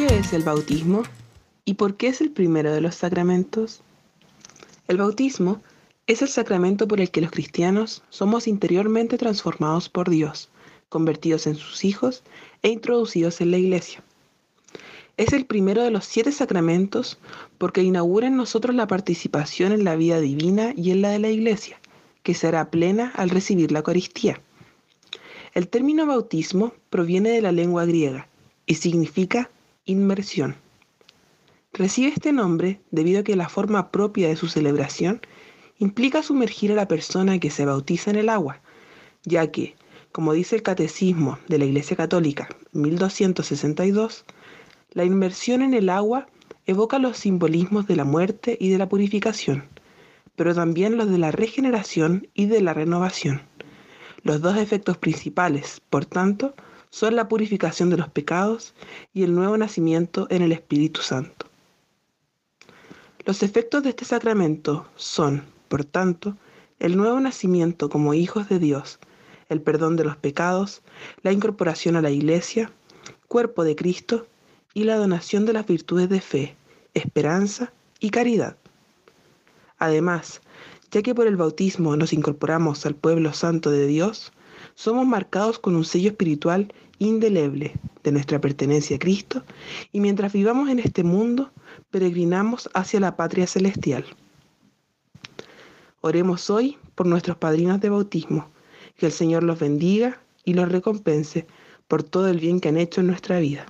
¿Qué es el bautismo? ¿Y por qué es el primero de los sacramentos? El bautismo es el sacramento por el que los cristianos somos interiormente transformados por Dios, convertidos en sus hijos e introducidos en la iglesia. Es el primero de los siete sacramentos porque inaugura en nosotros la participación en la vida divina y en la de la iglesia, que será plena al recibir la Eucaristía. El término bautismo proviene de la lengua griega y significa inmersión. Recibe este nombre debido a que la forma propia de su celebración implica sumergir a la persona que se bautiza en el agua, ya que, como dice el Catecismo de la Iglesia Católica 1262, la inmersión en el agua evoca los simbolismos de la muerte y de la purificación, pero también los de la regeneración y de la renovación. Los dos efectos principales, por tanto, son la purificación de los pecados y el nuevo nacimiento en el Espíritu Santo. Los efectos de este sacramento son, por tanto, el nuevo nacimiento como hijos de Dios, el perdón de los pecados, la incorporación a la Iglesia, cuerpo de Cristo y la donación de las virtudes de fe, esperanza y caridad. Además, ya que por el bautismo nos incorporamos al pueblo santo de Dios, somos marcados con un sello espiritual indeleble de nuestra pertenencia a Cristo y mientras vivamos en este mundo, peregrinamos hacia la patria celestial. Oremos hoy por nuestros padrinos de bautismo, que el Señor los bendiga y los recompense por todo el bien que han hecho en nuestra vida.